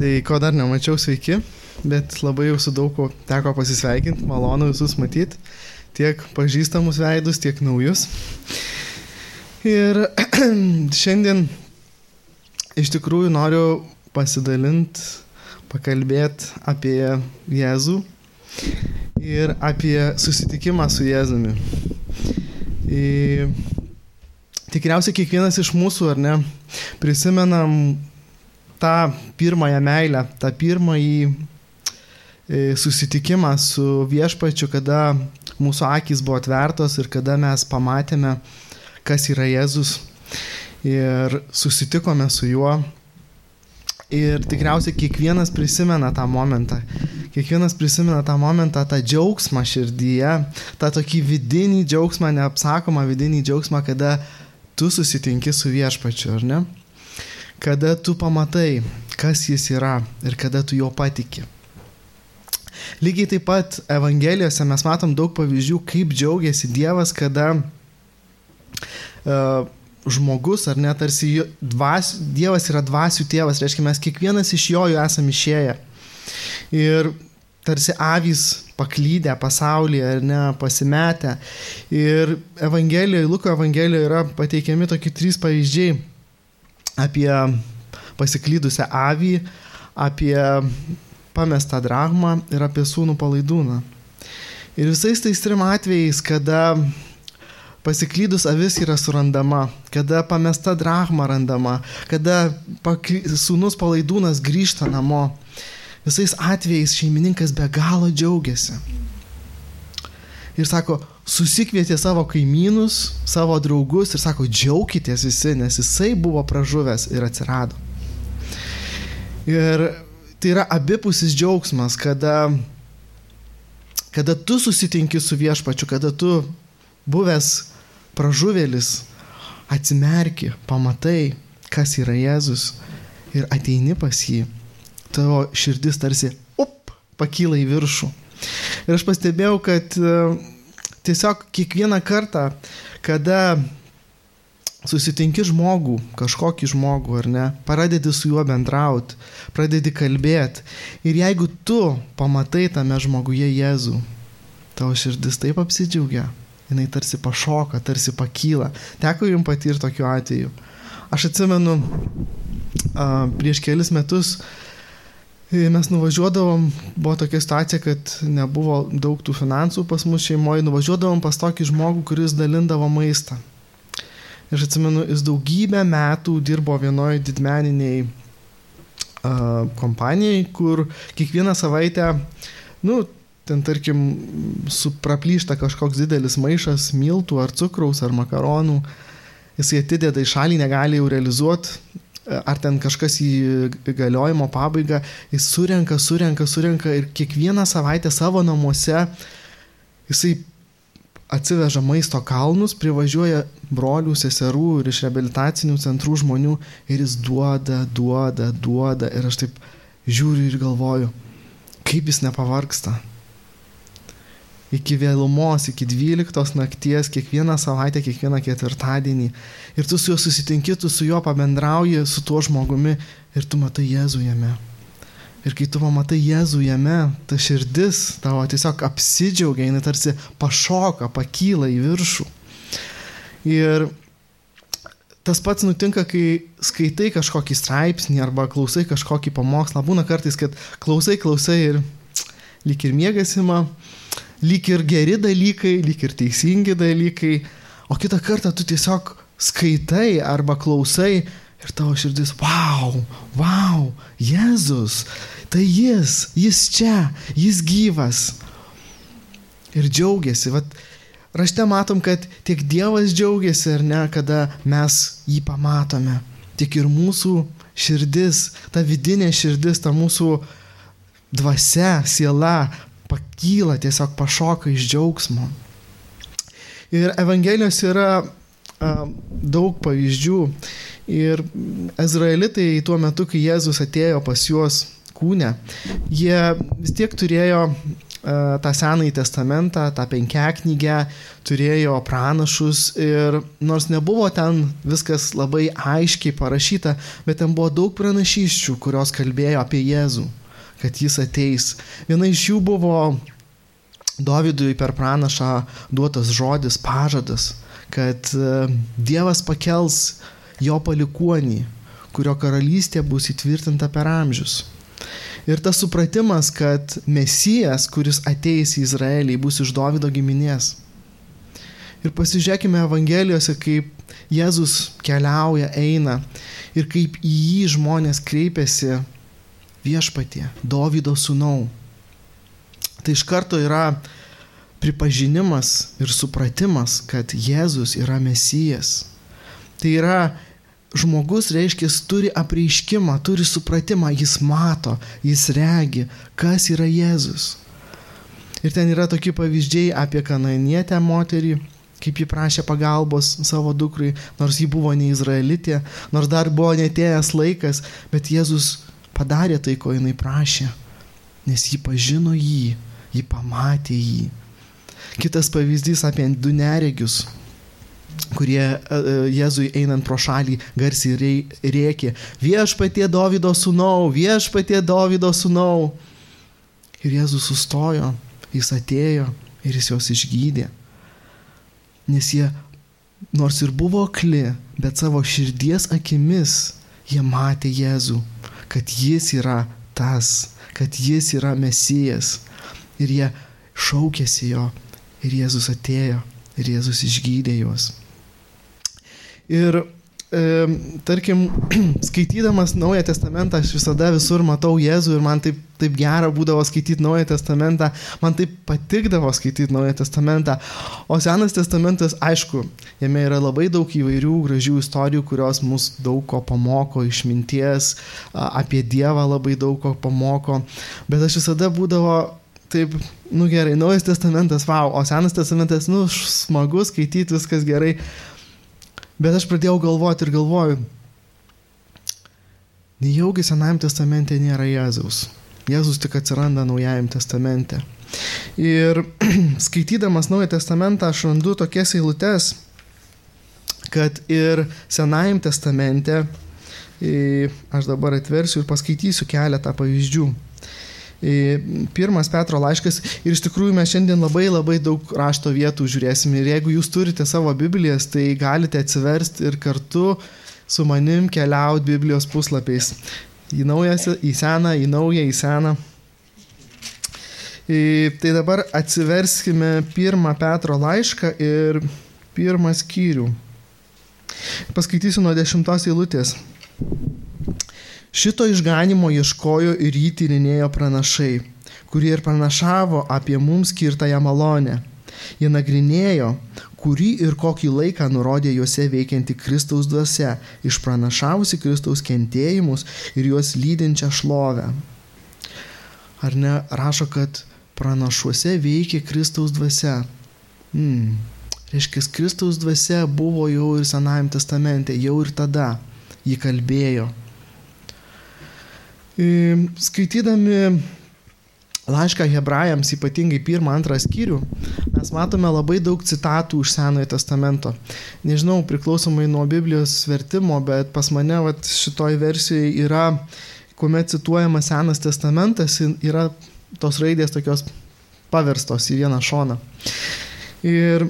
Tai ko dar nemačiau, sveiki, bet labai jau su daug ko teko pasisveikinti, malonu visus matyti, tiek pažįstamus veidus, tiek naujus. Ir šiandien iš tikrųjų noriu pasidalinti, pakalbėti apie Jėzų ir apie susitikimą su Jėzumi. Ir tikriausiai kiekvienas iš mūsų, ar ne, prisimenam tą pirmąją meilę, tą pirmąjį e, susitikimą su viešpačiu, kada mūsų akis buvo atvertos ir kada mes pamatėme, kas yra Jėzus ir susitikome su juo. Ir tikriausiai kiekvienas prisimena tą momentą. Kiekvienas prisimena tą momentą, tą džiaugsmą širdyje, tą tokį vidinį džiaugsmą, neapsakomą vidinį džiaugsmą, kada tu susitinki su viešpačiu, ar ne? Kada tu pamatai, kas jis yra ir kada tu jo patiki. Lygiai taip pat Evangelijose mes matom daug pavyzdžių, kaip džiaugiasi Dievas, kada uh, žmogus, ar net tarsi dvas, Dievas yra dvasių tėvas, reiškia mes kiekvienas iš jo jau esame išėję. Ir tarsi avys paklydę pasaulyje ar ne pasimetę. Ir Evangelijoje, Luko Evangelijoje yra pateikiami tokie trys pavyzdžiai apie pasiklydusią avį, apie pamestą drachmą ir apie sūnų palaidūną. Ir visais tais trim atvejais, kada pasiklydus avis yra surandama, kada pamesta drachma randama, kada pakly... sūnus palaidūnas grįžta namo, visais atvejais šeimininkas be galo džiaugiasi. Ir sako, susikvietė savo kaimynus, savo draugus ir sako, džiaukitės visi, nes jisai buvo pražuvęs ir atsirado. Ir tai yra abipusis džiaugsmas, kada, kada tu susitinki su viešpačiu, kada tu buvęs pražuvėlis atsimerki, pamatai, kas yra Jėzus ir ateini pas jį, tavo širdis tarsi, up, pakyla į viršų. Ir aš pastebėjau, kad tiesiog kiekvieną kartą, kada susitinki žmogų, kažkokį žmogų ar ne, pradedi su juo bendrauti, pradedi kalbėti ir jeigu tu pamatai tame žmoguje Jėzų, tavo širdis taip apsidžiaugia, jinai tarsi pašoka, tarsi pakyla. Teko jums patirti tokiu atveju. Aš atsimenu, prieš kelis metus Mes nuvažiuodavom, buvo tokia situacija, kad nebuvo daug tų finansų pas mus šeimoje, nuvažiuodavom pas tokį žmogų, kuris dalindavo maistą. Ir aš atsimenu, jis daugybę metų dirbo vienoje didmeniniai uh, kompanijai, kur kiekvieną savaitę, nu, ten tarkim, supraplyšta kažkoks didelis maišas miltų ar cukraus ar makaronų, jisai atideda į šalį, negali jau realizuoti ar ten kažkas į galiojimo pabaigą, jis surenka, surenka, surenka ir kiekvieną savaitę savo namuose jisai atsiveža maisto kalnus, privažiuoja brolių, seserų ir iš rehabilitacinių centrų žmonių ir jis duoda, duoda, duoda. Ir aš taip žiūriu ir galvoju, kaip jis nepavarksta iki vėlumos, iki 12 nakties, kiekvieną savaitę, kiekvieną ketvirtadienį. Ir tu su juo susitinki, tu su juo pabendrauji, su tuo žmogumi ir tu matai Jėzų jame. Ir kai tu pamatai Jėzų jame, ta širdis tavo tiesiog apsidžiaugia, jinai tarsi pašoka, pakyla į viršų. Ir tas pats nutinka, kai skaitai kažkokį straipsnį arba klausai kažkokį pamokslą. Būna kartais, kad klausai, klausai ir lyg ir mėgas ima, lyg ir geri dalykai, lyg ir teisingi dalykai, o kitą kartą tu tiesiog skaitai arba klausai ir tavo širdis, wow, wow, Jėzus, tai jis, jis čia, jis gyvas. Ir džiaugiasi. Vat, rašte matom, kad tiek Dievas džiaugiasi ar ne, kada mes jį pamatome, tiek ir mūsų širdis, ta vidinė širdis, ta mūsų dvasia, siela pakyla, tiesiog pašoka iš džiaugsmo. Ir Evangelijos yra a, daug pavyzdžių. Ir izraelitai tuo metu, kai Jėzus atėjo pas juos kūne, jie vis tiek turėjo tą Senąjį testamentą, tą penkiaknygę, turėjo pranašus ir nors nebuvo ten viskas labai aiškiai parašyta, bet ten buvo daug pranašyščių, kurios kalbėjo apie Jėzų, kad jis ateis. Viena iš jų buvo Dovydui per pranašą duotas žodis, pažadas, kad e, Dievas pakels jo palikuonį, kurio karalystė bus įtvirtinta per amžius. Ir tas supratimas, kad Mesijas, kuris ateis į Izraelį, bus iš Davido giminės. Ir pasižiūrėkime Evangelijose, kaip Jėzus keliauja, eina ir kaip į jį žmonės kreipiasi viešpatie, Davido sūnau. Tai iš karto yra pripažinimas ir supratimas, kad Jėzus yra Mesijas. Tai yra žmogus, reiškia, turi apreiškimą, turi supratimą, jis mato, jis regi, kas yra Jėzus. Ir ten yra tokie pavyzdžiai apie kananietę moterį, kaip ji prašė pagalbos savo dukrai, nors ji buvo ne izraelitė, nors dar buvo netėjęs laikas, bet Jėzus padarė tai, ko jinai prašė, nes ji pažino jį, ji pamatė jį. Kitas pavyzdys apie du neregius, kurie e, e, Jėzui einant pro šalį garsiai rėkė, viešpatie Davido sūnau, viešpatie Davido sūnau. Ir Jėzus sustojo, jis atėjo ir jis juos išgydė. Nes jie, nors ir buvo akli, bet savo širdies akimis jie matė Jėzų, kad jis yra tas, kad jis yra Mesijas. Ir jie šaukėsi jo. Ir Jėzus atėjo. Ir Jėzus išgydė juos. Ir tarkim, skaitydamas Naują Testamentą, aš visada visur matau Jėzų ir man taip, taip gera būdavo skaityti Naują Testamentą, man taip patikdavo skaityti Naują Testamentą. O Senas Testamentas, aišku, jame yra labai daug įvairių gražių istorijų, kurios mus daug ko pamoko, išminties, apie Dievą labai daug ko pamoko, bet aš visada būdavo taip, nu gerai, Naujas Testamentas, wow, o Senas Testamentas, nu, smagu skaityti, viskas gerai. Bet aš pradėjau galvoti ir galvoju, nejaugi Senajame testamente nėra Jėzaus. Jėzus tik atsiranda Naujajame testamente. Ir skaitydamas Naują testamentą aš randu tokias eilutes, kad ir Senajame testamente, aš dabar atversiu ir paskaitysiu keletą pavyzdžių pirmas Petro laiškas ir iš tikrųjų mes šiandien labai labai daug rašto vietų žiūrėsim ir jeigu jūs turite savo Biblijas, tai galite atsiversti ir kartu su manim keliauti Biblijos puslapiais. Į naują, į seną, į naują, į seną. Tai dabar atsiverskime pirmą Petro laišką ir pirmą skyrių. Paskaitysiu nuo dešimtos eilutės. Šito išganimo ieškojo ir jį tyrinėjo pranašai, kurie ir pranašavo apie mums skirtąją malonę. Jie nagrinėjo, kurį ir kokį laiką nurodė juose veikianti Kristaus dvasia, išpranašavusi Kristaus kentėjimus ir juos lydinčią šlovę. Ar ne rašo, kad pranašuose veikia Kristaus dvasia? Hmm. Reiškia, Kristaus dvasia buvo jau ir Senajame testamente, jau ir tada jį kalbėjo Skaitydami laišką hebrajams, ypatingai pirmą, antrą skyrių, mes matome labai daug citatų iš Senojo testamento. Nežinau, priklausomai nuo Biblijos vertimo, bet pas mane vat, šitoj versijoje yra, kuomet cituojamas Senas testamentas, yra tos raidės tokios paverstos į vieną šoną. Ir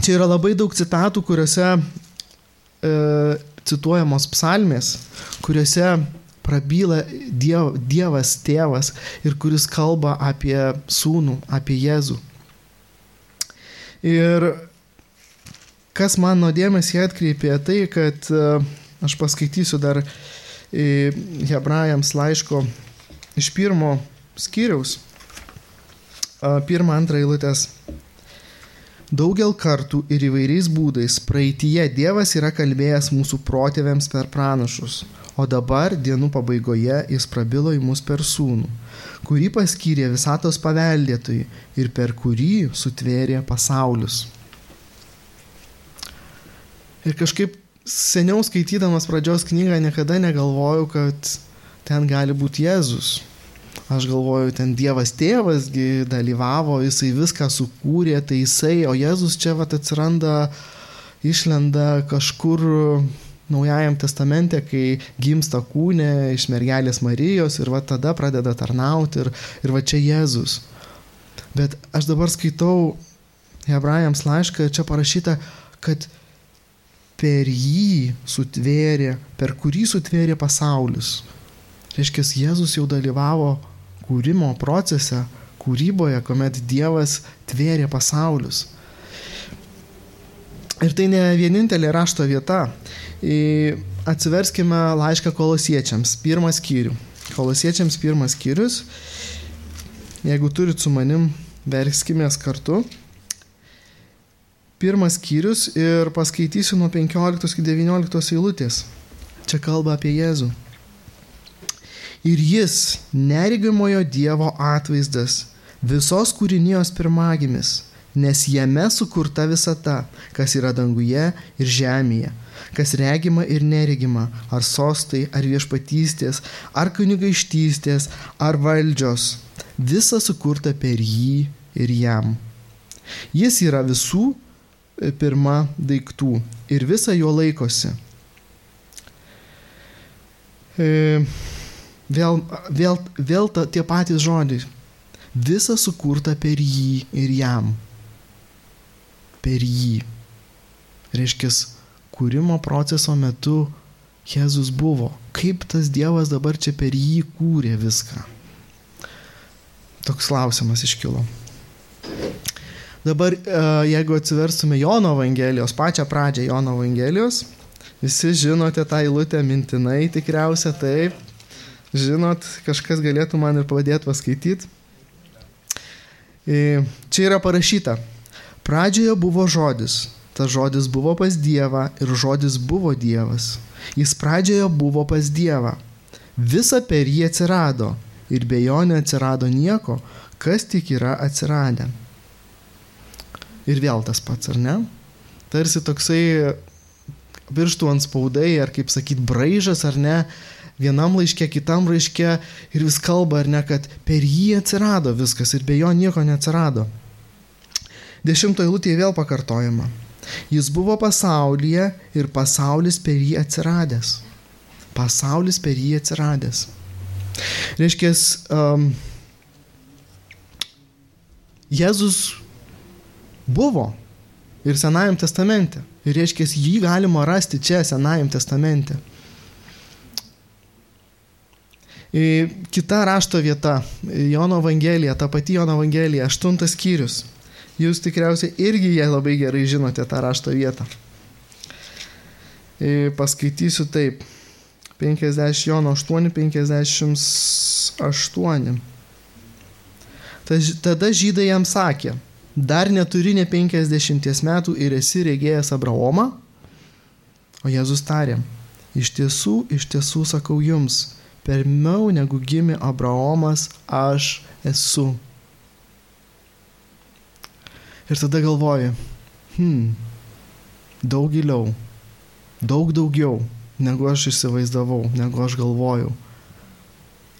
čia yra labai daug citatų, kuriuose e, cituojamos psalmės, kuriuose prabyla diev, Dievas tėvas ir kuris kalba apie sūnų, apie Jėzų. Ir kas man nuo dėmesį atkreipė tai, kad e, aš paskaitysiu dar hebrajams laiško iš pirmo skyriaus, pirmą, antrą eilutės. Daugel kartų ir įvairiais būdais praeitie Dievas yra kalbėjęs mūsų protėviams per pranašus, o dabar dienų pabaigoje jis prabilo į mus per sūnų, kurį paskyrė visatos paveldėtojai ir per kurį sutvėrė pasaulius. Ir kažkaip seniau skaitydamas pradžios knygą niekada negalvojau, kad ten gali būti Jėzus. Aš galvoju, ten Dievas tėvasgi dalyvavo, jisai viską sukūrė, tai jisai, o Jėzus čia vat atsiranda, išlenda kažkur Naujajam testamente, kai gimsta kūnė iš mergelės Marijos ir va tada pradeda tarnauti ir, ir va čia Jėzus. Bet aš dabar skaitau Hebrajams laišką ir čia parašyta, kad per jį sutvėrė, per kurį sutvėrė pasaulis. Reiškia, Jėzus jau dalyvavo kūrimo procese, kūryboje, kuomet Dievas tvėrė pasaulius. Ir tai ne vienintelė rašto vieta. Atsiverskime laišką kolosiečiams, pirmą skyrių. Kolosiečiams pirmas skyrius. Jeigu turit su manim, verskime kartu. Pirmas skyrius ir paskaitysiu nuo 15 iki 19 eilutės. Čia kalba apie Jėzų. Ir jis, neregimojo Dievo atvaizdas, visos kūrinijos pirmagimis, nes jame sukurta visata, kas yra danguje ir žemėje, kas regima ir neregima, ar sostai, ar viešpatystės, ar kunigaištystės, ar valdžios, visa sukurta per jį ir jam. Jis yra visų e, pirma daiktų ir visa jo laikosi. E, Vėl, vėl, vėl ta, tie patys žodžiai. Visa sukurta per jį ir jam. Per jį. Reiškia, kūrimo proceso metu Jėzus buvo. Kaip tas Dievas dabar čia per jį kūrė viską? Toks klausimas iškilo. Dabar, e, jeigu atsiverstume Jono Evangelijos, pačią pradžią Jono Evangelijos, visi žinote tą eilutę mintinai tikriausia taip, žinot, kažkas galėtų man ir padėti paskaityti. E, čia yra parašyta, pradžioje buvo žodis, tas žodis buvo pas Dievą ir žodis buvo Dievas. Jis pradžioje buvo pas Dievą. Visa per jį atsirado ir be jo neatsirado nieko, kas tik yra atsiradę. Ir vėl tas pats, ar ne? Tarsi toksai pirštų ant spaudai, ar kaip sakyt, braižas, ar ne, vienam laiške, kitam laiške ir vis kalba, ar ne, kad per jį atsirado viskas ir be jo nieko neatsirado. Dešimto eilutėje vėl pakartojama. Jis buvo pasaulyje ir pasaulis per jį atsiradęs. Pasaulis per jį atsiradęs. Reiškia, um, Jėzus buvo ir Senajam testamente. Ir reiškia, jį galima rasti čia Senajam testamente. Kita rašto vieta, Jono Evangelija, ta pati Jono Evangelija, aštuntas skyrius. Jūs tikriausiai irgi ją labai gerai žinote tą rašto vietą. Paskaitysiu taip. 50 Jono 8, 58. Tada žydai jam sakė, dar neturi ne 50 metų ir esi regėjęs Abraomą? O Jėzus tarė, iš tiesų, iš tiesų sakau jums, pirmiau negu gimė Abraomas, aš esu. Ir tada galvoju, hmm, daug giliau, daug daugiau, negu aš įsivaizdavau, negu aš galvojau.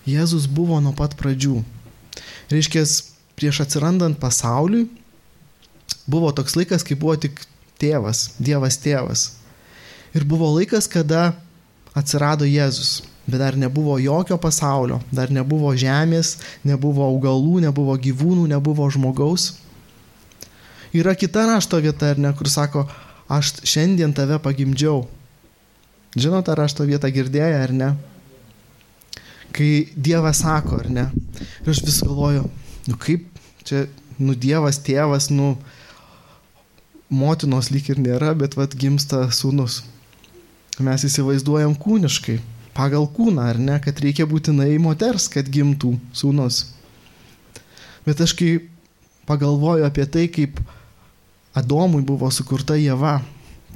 Jėzus buvo nuo pat pradžių. Reiškia, prieš atsirandant pasauliui, buvo toks laikas, kai buvo tik tėvas, Dievas tėvas. Ir buvo laikas, kada atsirado Jėzus bet dar nebuvo jokio pasaulio, dar nebuvo žemės, nebuvo augalų, nebuvo gyvūnų, nebuvo žmogaus. Yra kita rašto vieta, ar ne, kur sako, aš šiandien tave pagimdžiau. Žinote, rašto vietą girdėję, ar ne? Kai Dievas sako, ar ne? Ir aš vis galvoju, nu kaip čia, nu Dievas, tėvas, nu motinos lyg ir nėra, bet vad gimsta sūnus. Mes įsivaizduojam kūniškai pagal kūną, ar ne, kad reikia būtinai moters, kad gimtų sūnus. Bet aš kai pagalvoju apie tai, kaip Adomui buvo sukurta Jėva,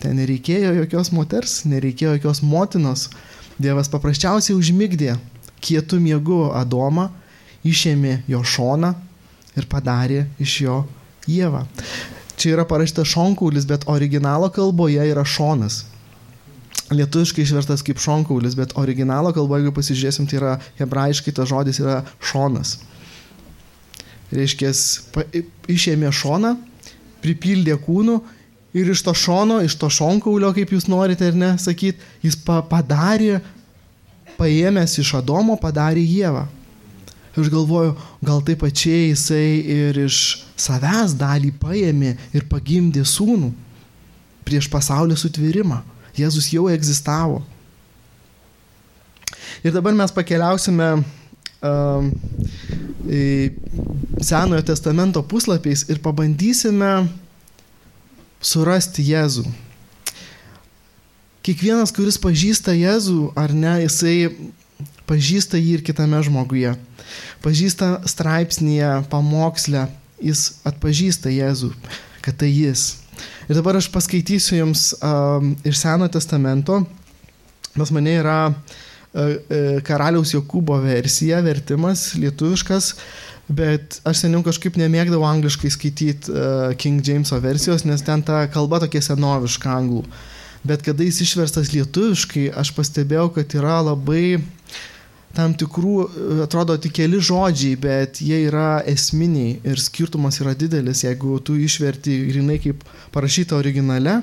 ten nereikėjo jokios moters, nereikėjo jokios motinos. Dievas paprasčiausiai užmigdė kietų miegu Adomą, išėmė jo šoną ir padarė iš jo Jėvą. Čia yra parašyta šonkaulis, bet originalo kalboje yra šonas. lietuviškai išverstas kaip šonkaulis, bet originalo kalba, jeigu pasižiūrėsim, tai yra hebrajiškai tas žodis yra šonas. Reiškia, išėmė šoną, pripildė kūnų ir iš to šono, iš to šonkaulio, kaip jūs norite ar ne sakyti, jis pa padarė, paėmęs iš Adomo, padarė Jėvą. Ir aš galvoju, gal taip pačiai jisai ir iš savęs dalį paėmė ir pagimdė sūnų prieš pasaulio sutvirimą. Jėzus jau egzistavo. Ir dabar mes pakeliausime Senojo testamento puslapiais ir pabandysime surasti Jėzų. Kiekvienas, kuris pažįsta Jėzų ar ne, jisai pažįsta jį ir kitame žmoguje. Pažįsta straipsnėje, pamokslę, jis atpažįsta Jėzų, kad tai jis. Ir dabar aš paskaitysiu jums um, iš Seno testamento. Pas mane yra uh, karaliaus Jokūbo versija, vertimas lietuviškas, bet aš seniau kažkaip nemėgdavau angliškai skaityti uh, King Jameso versijos, nes ten ta kalba tokia senoviška anglų. Bet kada jis išverstas lietuviškai, aš pastebėjau, kad yra labai tam tikrų, atrodo, tik keli žodžiai, bet jie yra esminiai ir skirtumas yra didelis, jeigu tu išverti grinai kaip parašyta originale,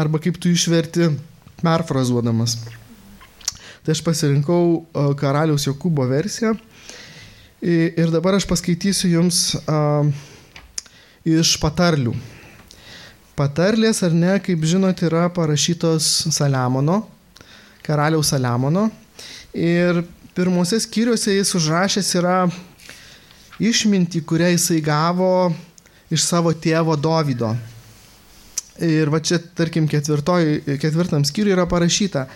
arba kaip tu išverti perfrazuodamas. Tai aš pasirinkau karaliaus Jokūbo versiją ir dabar aš paskaitysiu jums uh, iš patarlių. Patarlės ar ne, kaip žinote, yra parašytos Saliamono, karaliaus Saliamono. Ir pirmose skyriuose jis užrašęs yra išmintį, kurią jisai gavo iš savo tėvo Dovydo. Ir va čia, tarkim, ketvirtam skyriui yra parašyta,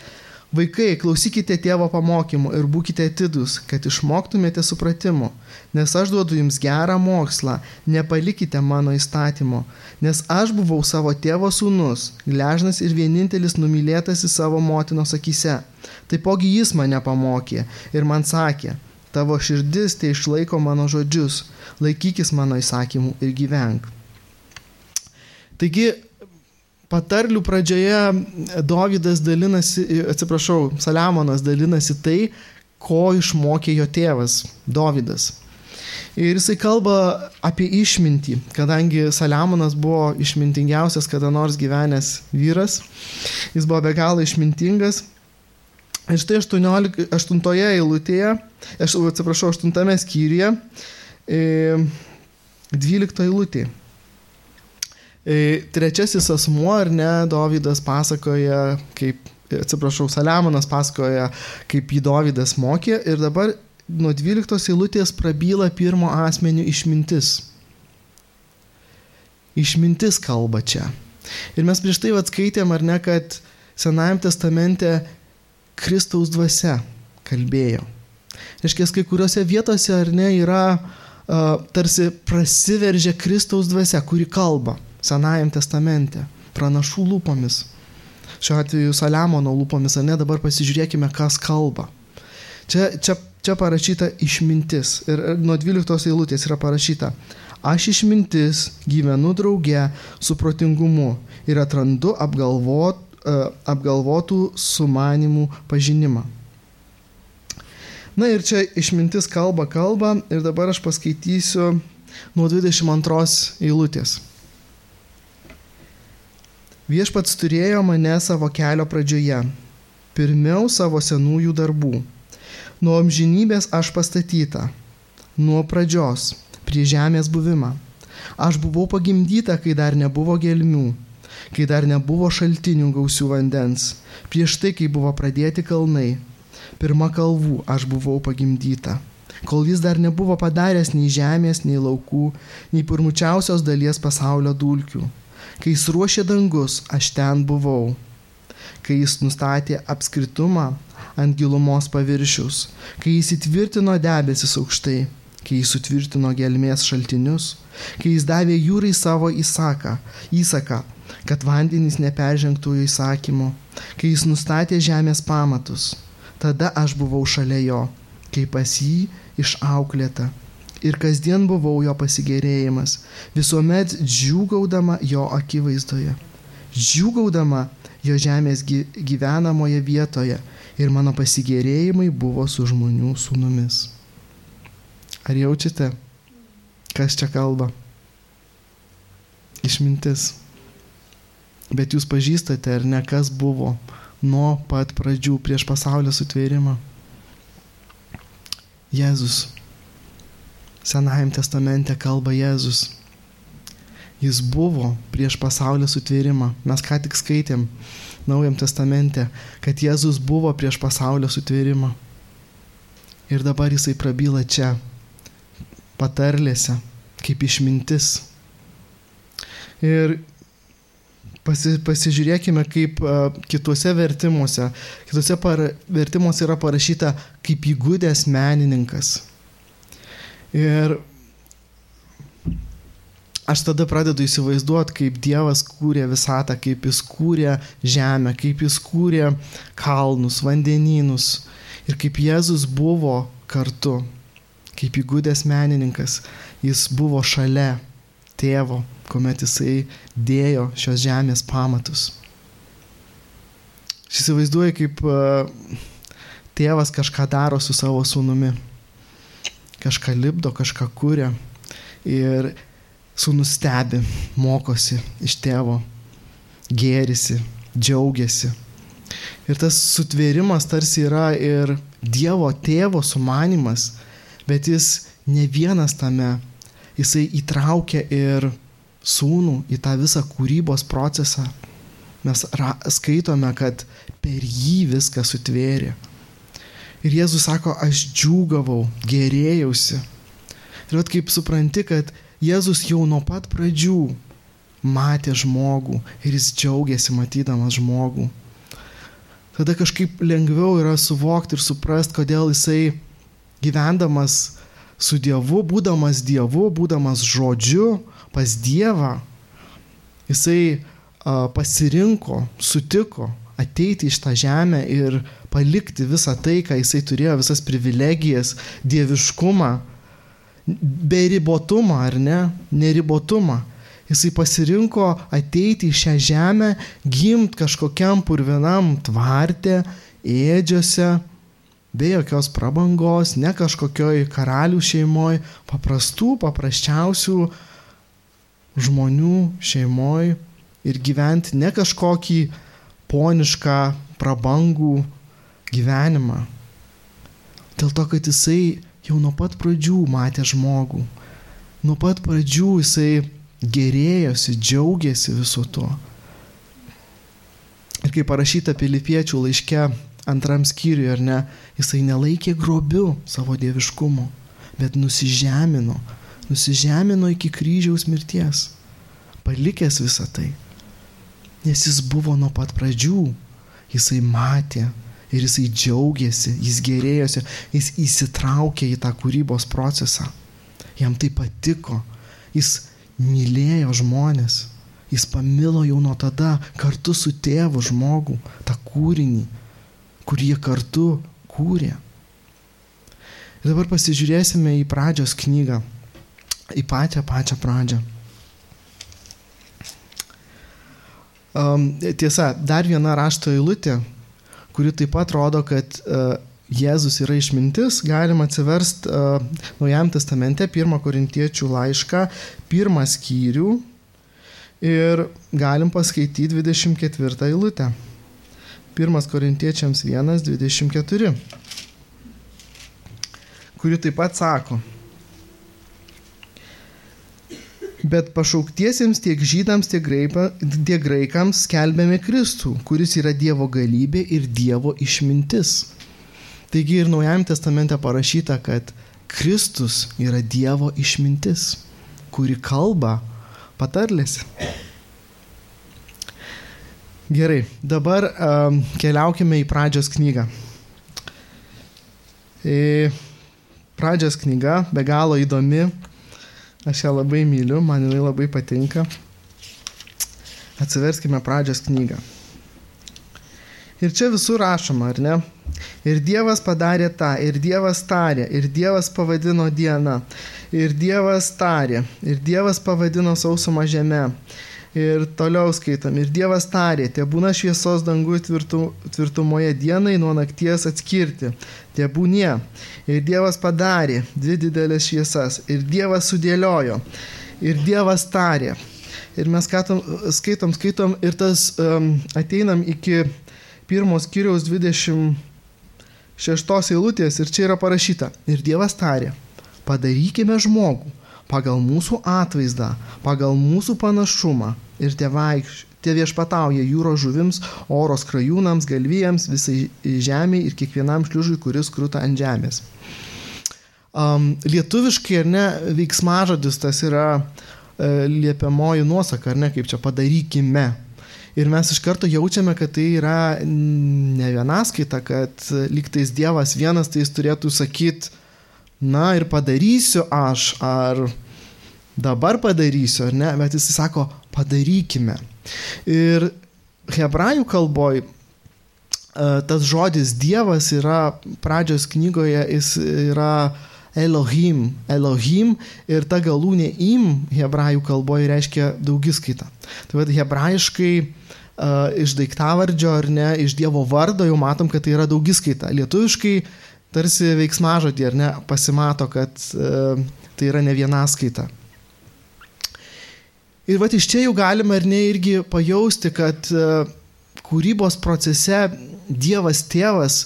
Vaikai, klausykite tėvo pamokymų ir būkite atidus, kad išmoktumėte supratimu, nes aš duodu jums gerą mokslą, nepalikite mano įstatymo, nes aš buvau savo tėvo sūnus, gležnas ir vienintelis numylėtas į savo motinos akise. Taipogi jis mane pamokė ir man sakė, tavo širdis tai išlaiko mano žodžius, laikykis mano įsakymų ir gyvenk. Taigi patarlių pradžioje Dovydas dalinasi, atsiprašau, Saliamonas dalinasi tai, ko išmokė jo tėvas Dovydas. Ir jisai kalba apie išmintį, kadangi Saliamonas buvo išmintingiausias kada nors gyvenęs vyras, jis buvo be galo išmintingas. Ir štai 18, 8 eilutėje, aš atsiprašau, 8 skyriuje, 12 eilutėje. Trečiasis asmuo, ar ne, Dovydas pasakoja, kaip, atsiprašau, Saliamonas pasakoja, kaip jį Dovydas mokė ir dabar nuo 12 eilutės prabyla pirmo asmenių išmintis. Išmintis kalba čia. Ir mes prieš tai atskaitėm, ar ne, kad Senajame testamente Kristaus dvasia kalbėjo. Reiškia, kai kuriuose vietose, ar ne, yra uh, tarsi prasiveržia Kristaus dvasia, kuri kalba. Senajam testamente, pranašų lūpomis. Šiuo atveju Saliamono lūpomis, ar ne, dabar pasižiūrėkime, kas kalba. Čia, čia, čia parašyta išmintis. Ir nuo 12 eilutės yra parašyta, aš išmintis gyvenu drauge su protingumu ir atrandu apgalvot, uh, apgalvotų sumanimų pažinimą. Na ir čia išmintis kalba kalba ir dabar aš paskaitysiu nuo 22 eilutės. Viešpats turėjo mane savo kelio pradžioje, pirmiau savo senųjų darbų. Nuo amžinybės aš pastatyta, nuo pradžios, prie žemės buvimą. Aš buvau pagimdyta, kai dar nebuvo gelmių, kai dar nebuvo šaltinių gausių vandens, prieš tai, kai buvo pradėti kalnai. Pirma kalvų aš buvau pagimdyta kol jis dar nebuvo padaręs nei žemės, nei laukų, nei pirmučiausios dalies pasaulio dulkių. Kai jis ruošė dangus, aš ten buvau. Kai jis nustatė apskritumą ant gilumos paviršiaus, kai jis įtvirtino debesis aukštai, kai jis sutvirtino gelmės šaltinius, kai jis davė jūrai savo įsaką, įsaką, kad vandenys neperžengtų jo įsakymu, kai jis nustatė žemės pamatus, tada aš buvau šalia jo, kai pas jį išauklėta ir kasdien buvau jo pasigėrėjimas, visuomet džiūgaudama jo akivaizdoje. Džiūgaudama jo žemės gyvenamoje vietoje ir mano pasigėrėjimai buvo su žmonių sūnumis. Ar jaučiate, kas čia kalba? Išmintis. Bet jūs pažįstate, ar ne, kas buvo nuo pat pradžių prieš pasaulio sutvėrimą. Jėzus. Senajam testamente kalba Jėzus. Jis buvo prieš pasaulio sutvėrimą. Mes ką tik skaitėm Naujam testamente, kad Jėzus buvo prieš pasaulio sutvėrimą. Ir dabar jisai prabyla čia, patarlėse, kaip išmintis. Ir pasi, pasižiūrėkime, kaip uh, kituose vertimuose, kituose par, vertimuose yra parašyta kaip įgūdęs menininkas. Ir aš tada pradedu įsivaizduoti, kaip Dievas kūrė visatą, kaip jis kūrė žemę, kaip jis kūrė kalnus, vandenynus ir kaip Jėzus buvo kartu, kaip įgūdęs menininkas, jis buvo šalia tėvo, kuomet jisai dėjo šios žemės pamatus. Aš įsivaizduoju, kaip tėvas kažką daro su savo sūnumi. Kažką lipdo, kažką kūrė. Ir sūnus stebi, mokosi iš tėvo, gėrisi, džiaugiasi. Ir tas sutvėrimas tarsi yra ir Dievo tėvo sumanimas, bet jis ne vienas tame, jisai įtraukia ir sūnų į tą visą kūrybos procesą. Mes skaitome, kad per jį viską sutvėrė. Ir Jėzus sako, aš džiūgavau, gerėjausi. Ir vat kaip supranti, kad Jėzus jau nuo pat pradžių matė žmogų ir jis džiaugiasi matydamas žmogų. Tada kažkaip lengviau yra suvokti ir suprasti, kodėl jisai gyvendamas su Dievu, būdamas Dievu, būdamas žodžiu pas Dievą, jisai a, pasirinko, sutiko ateiti iš tą žemę ir palikti visą tai, ką jisai turėjo, visas privilegijas, dieviškumą beribotumą, ar ne, neribotumą. Jisai pasirinko ateiti į šią žemę, gimt kažkokiam purvinam tvartė, ėdžiose, be jokios prabangos, ne kažkokioj karalių šeimoje, paprastų, paprasčiausių žmonių šeimoje ir gyventi ne kažkokį ponišką, prabangų gyvenimą. Dėl to, kad jisai jau nuo pat pradžių matė žmogų. Nuo pat pradžių jisai gerėjosi, džiaugiasi visu tuo. Ir kaip parašyta Pilipiečių laiške antram skyriui, ar ne, jisai nelaikė grobiu savo dieviškumo, bet nusižemino, nusižemino iki kryžiaus mirties, palikęs visą tai. Nes jis buvo nuo pat pradžių, jisai matė, ir jisai džiaugiasi, jis gerėjosi, jis įsitraukė į tą kūrybos procesą. Jam tai patiko, jis mylėjo žmonės, jis pamilo jau nuo tada kartu su tėvu žmogų tą kūrinį, kurį jie kartu kūrė. Ir dabar pasižiūrėsime į pradžios knygą, į pačią pačią pradžią. Um, tiesa, dar viena rašto eilutė, kuri taip pat rodo, kad uh, Jėzus yra išmintis, galima atsiversti uh, Naujam testamente, 1 korintiečių laišką, pirmą skyrių ir galim paskaityti 24 eilutę. 1 korintiečiams 1.24, kuri taip pat sako, Bet pašauktiesiems tiek žydams, tiek, greipa, tiek graikams skelbėme Kristų, kuris yra Dievo galybė ir Dievo išmintis. Taigi ir Naujajame testamente parašyta, kad Kristus yra Dievo išmintis, kuri kalba patarlėse. Gerai, dabar um, keliaukime į pradžios knygą. E, pradžios knyga be galo įdomi, Aš ją labai myliu, man jinai labai patinka. Atsiverskime pradžios knygą. Ir čia visur rašoma, ar ne? Ir Dievas padarė tą, ir Dievas tarė, ir Dievas pavadino dieną, ir Dievas tarė, ir Dievas pavadino sausumą žemę, Ir toliau skaitom. Ir Dievas tarė, te būna šviesos dangų tvirtu, tvirtumoje dienai nuo nakties atskirti. Te būnie. Ir Dievas padarė dvi didelės šviesas. Ir Dievas sudėliojo. Ir Dievas tarė. Ir mes skaitom, skaitom, skaitom ir tas um, ateinam iki pirmos kiriaus 26 eilutės ir čia yra parašyta. Ir Dievas tarė, padarykime žmogų pagal mūsų atvaizdą, pagal mūsų panašumą ir tėvaikš, tie viešpatauja jūros žuvims, oros krajūnams, galvijams, visai žemė ir kiekvienam šliužui, kuris krūta ant žemės. Um, lietuviškai ar ne veiksmažodis tas yra e, liepiamoji nuosaka, ar ne, kaip čia padarykime. Ir mes iš karto jaučiame, kad tai yra ne vienaskaita, kad lygtais Dievas vienas, tai jis turėtų sakyti, na ir padarysiu aš, ar dabar padarysiu, ar ne, bet jis sako, padarykime. Ir hebrajų kalboj e, tas žodis Dievas yra pradžios knygoje, jis yra Elohim, Elohim ir ta galūnė im hebrajų kalboje reiškia daugiskaitą. Tai vad hebrajiškai uh, iš daiktavardžio ar ne, iš Dievo vardo jau matom, kad tai yra daugiskaita. Lietuviškai tarsi veiksmažodį ar ne pasimato, kad uh, tai yra ne viena skaita. Ir va iš čia jau galima ir ne irgi pajausti, kad e, kūrybos procese Dievas tėvas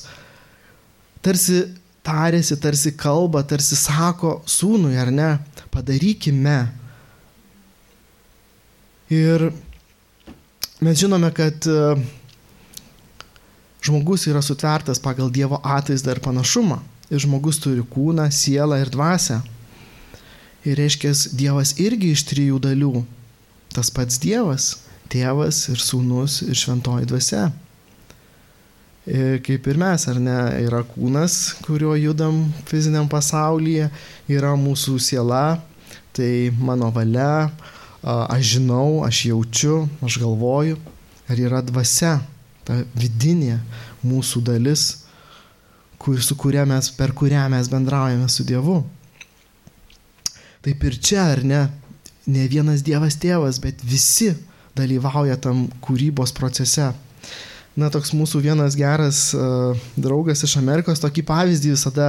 tarsi tarėsi, tarsi kalba, tarsi sako sūnui, ar ne, padarykime. Ir mes žinome, kad e, žmogus yra sutvertas pagal Dievo atvaizdą ir panašumą. Ir žmogus turi kūną, sielą ir dvasę. Ir reiškia, Dievas irgi iš trijų dalių tas pats Dievas, tėvas ir sūnus ir šventoji dvasia. Ir kaip ir mes, ar ne, yra kūnas, kuriuo judam fiziniam pasaulyje, yra mūsų siela, tai mano valia, aš žinau, aš jaučiu, aš galvoju, ar yra dvasia, ta vidinė mūsų dalis, kur, su kuria mes, per kurią mes bendraujame su Dievu. Taip ir čia, ar ne, ne vienas Dievas tėvas, bet visi dalyvauja tam kūrybos procese. Na, toks mūsų vienas geras uh, draugas iš Amerikos tokį pavyzdį visada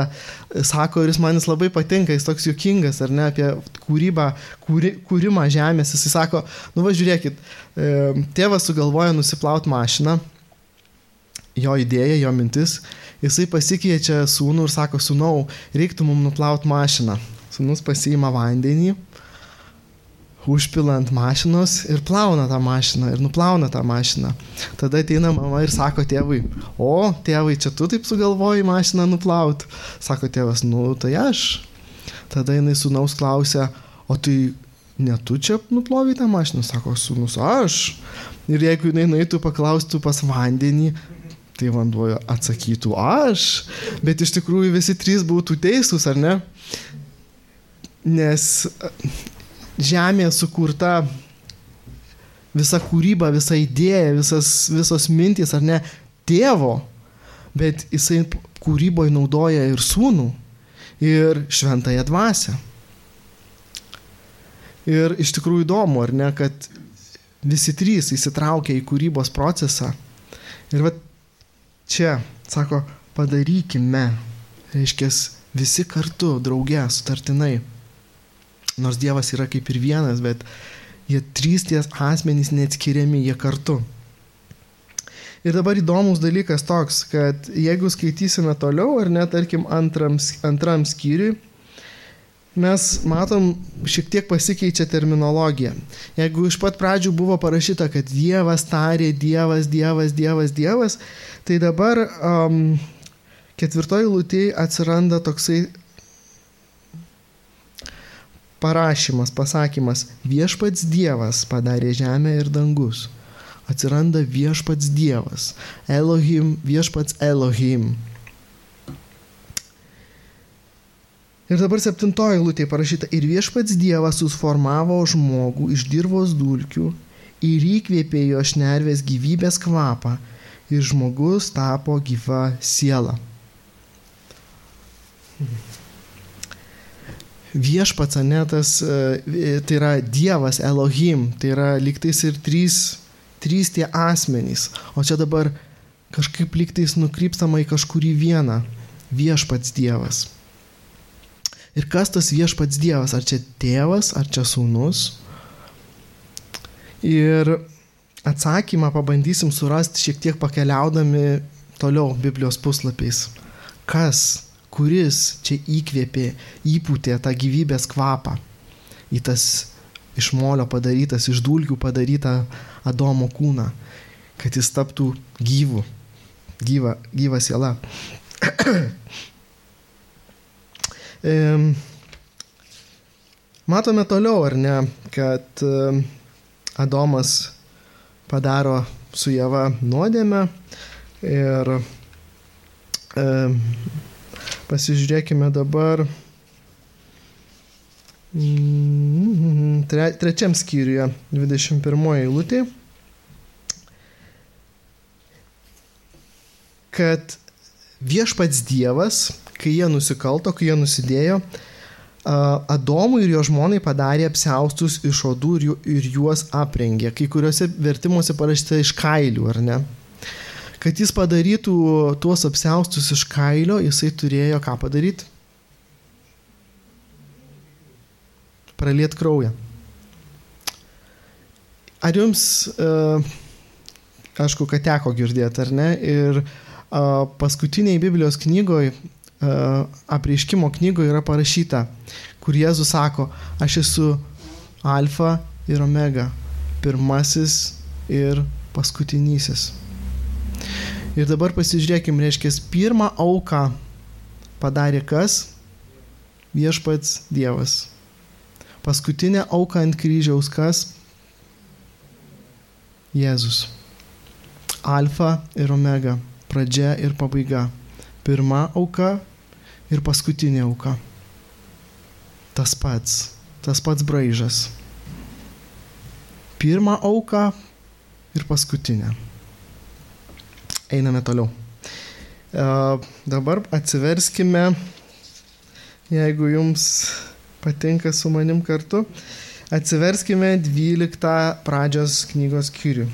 sako ir jis man jis labai patinka, jis toks juokingas, ar ne, apie kūrybą, kūri, kūrimą žemės. Jis sako, nu važiuokit, uh, tėvas sugalvoja nusiplaut mašiną, jo idėja, jo mintis, jisai pasikeičia sūnų ir sako, sūnau, reiktų mums nuplaut mašiną. Sūnus pasiima vandenį, užpila ant mašinos ir plauna tą mašiną ir nuplauna tą mašiną. Tada ateina mama ir sako tėvui, o tėvai, čia tu taip sugalvoji mašiną nuplaut. Sako tėvas, nu tai aš. Tada jinai sunaus klausia, o tai ne tu čia nuplovai tą mašiną, sako sunus aš. Ir jeigu jinai nueitų paklaustų pas vandenį, tai vanduo atsakytų aš, bet iš tikrųjų visi trys būtų teisūs, ar ne? Nes žemė sukurta visa kūryba, visa idėja, visas, visos mintys, ar ne, tėvo, bet jisai kūryboje naudoja ir sūnų, ir šventąją dvasę. Ir iš tikrųjų įdomu, ar ne, kad visi trys įsitraukia į kūrybos procesą. Ir va čia, sako, padarykime, reiškia, visi kartu, drauge, sutartinai nors Dievas yra kaip ir vienas, bet jie trys ties asmenys neatskiriami, jie kartu. Ir dabar įdomus dalykas toks, kad jeigu skaitysime toliau, ar net, tarkim, antram, antram skyriui, mes matom, šiek tiek pasikeičia terminologija. Jeigu iš pat pradžių buvo parašyta, kad Dievas tarė, Dievas, Dievas, Dievas, Dievas, tai dabar um, ketvirtoji lūtėjai atsiranda toksai parašymas, pasakymas viešpats Dievas padarė žemę ir dangus. Atsiranda viešpats Dievas. Elohim, viešpats Elohim. Ir dabar septintoji lūtė parašyta, ir viešpats Dievas susformavo žmogų iš dirvos dulkių ir įkvėpė jo šnervės gyvybės kvapą ir žmogus tapo gyva siela. viešpats anetas, e, tai yra Dievas, Elohim, tai yra liktais ir trys, trys tie asmenys. O čia dabar kažkaip liktais nukrypstama į kažkurį vieną viešpats Dievas. Ir kas tas viešpats Dievas? Ar čia tėvas, ar čia sūnus? Ir atsakymą pabandysim surasti šiek tiek pakeliaudami toliau Biblijos puslapiais. Kas, kuris čia įkvėpė, įpūtė tą gyvybės kvapą į tas iš molio padarytas, iš dulkių padarytą Adomo kūną, kad jis taptų gyvų, gyva, gyva siela. Matome toliau, ar ne, kad Adomas padaro su Jėva nuodėmę ir e, pasižiūrėkime dabar mm, tre, trečiam skyriuje, 21 eilutė, kad viešpats Dievas, kai jie nusikalto, kai jie nusidėjo, Adomui ir jo žmonai padarė apsiaustus iš odų ir, ju, ir juos aprengė. Kai kuriuose vertimuose parašyta iš kailių, ar ne? Kad jis padarytų tuos apsiaustus iš kailio, jisai turėjo ką padaryti? Praliet kraują. Ar jums, uh, aišku, kad teko girdėti, ar ne? Ir paskutiniai Biblijos knygoje apreiškimo knygoje yra parašyta, kur Jėzus sako, aš esu alfa ir omega, pirmasis ir paskutinysis. Ir dabar pasižiūrėkim, reiškia, pirmą auką padarė kas? Viešpats Dievas. Paskutinę auką ant kryžiaus kas? Jėzus. Alfa ir omega. Pradžia ir pabaiga. Pirma auka ir paskutinė auka. Tas pats, tas pats braižas. Pirmą auką ir paskutinę. Einame toliau. E, dabar atsiverskime, jeigu jums patinka su manim kartu, atsiverskime 12 pradžios knygos skyrių.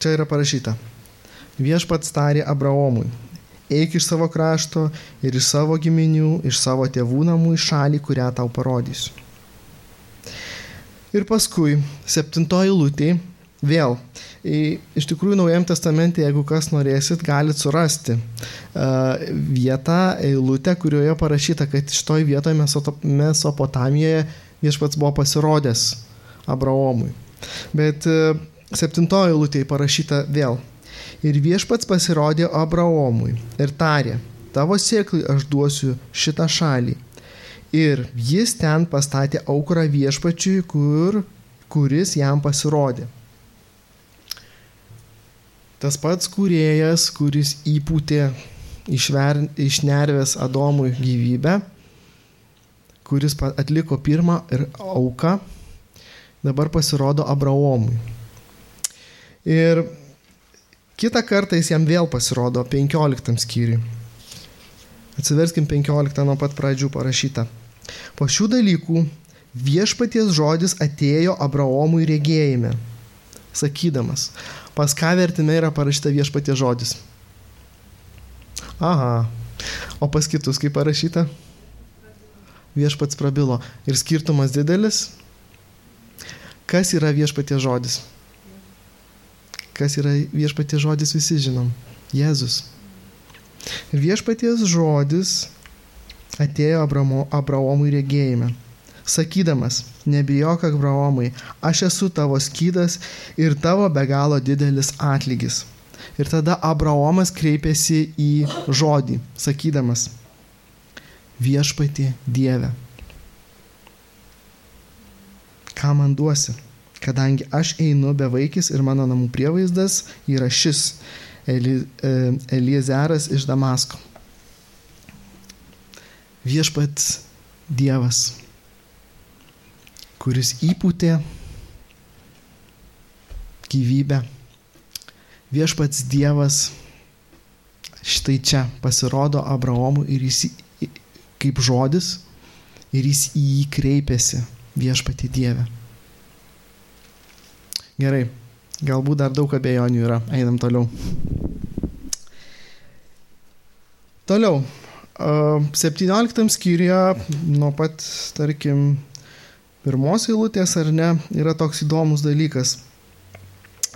Čia yra parašyta. Viešpats tarė Abraomui, eik iš savo krašto ir iš savo giminių, iš savo tėvų namų į šalį, kurią tau parodysiu. Ir paskui, septintoji lūtė, vėl, iš tikrųjų Naujam testamente, jeigu kas norėsit, galite surasti uh, vietą, eilutę, kurioje parašyta, kad šitoj vietoje Mesopotamijoje viešpats buvo pasirodęs Abraomui. Bet uh, septintoji eilutė parašyta vėl Ir viešpats pasirodė Abraomui ir tarė, tavo sėklai aš duosiu šitą šalį. Ir jis ten pastatė aukurą viešpačiui, kur, kuris jam pasirodė. Tas pats kūrėjas, kuris įpūtė išver, išnervęs Adomui gyvybę, kuris atliko pirmą ir auką, dabar pasirodo Abraomui. Ir Kita kartą jis jam vėl pasirodo 15 skyriui. Atsiverskim 15 nuo pat pradžių parašyta. Po šių dalykų viešpaties žodis atėjo Abraomui regėjime, sakydamas, pas ką vertime yra parašyta viešpaties žodis. Aha, o pas kitus kaip parašyta? Viešpats prabilo. Ir skirtumas didelis. Kas yra viešpaties žodis? Kas yra viešpaties žodis, visi žinom. Jėzus. Ir viešpaties žodis atėjo Abramo, Abraomui regėjime, sakydamas, nebijok Abraomai, aš esu tavo skydas ir tavo be galo didelis atlygis. Ir tada Abraomas kreipėsi į žodį, sakydamas, viešpatį Dievę. Ką man duosi? Kadangi aš einu be vaikis ir mano namų prievaizdas yra šis Eli, e, Eliezeras iš Damasko. Viešpats Dievas, kuris įpūtė gyvybę. Viešpats Dievas štai čia pasirodo Abraomui ir jis kaip žodis ir jis į jį kreipiasi viešpati Dieve. Gerai, galbūt dar daug abejonių yra, einam toliau. Toliau, 17 skyriuje nuo pat, tarkim, pirmos eilutės ar ne, yra toks įdomus dalykas.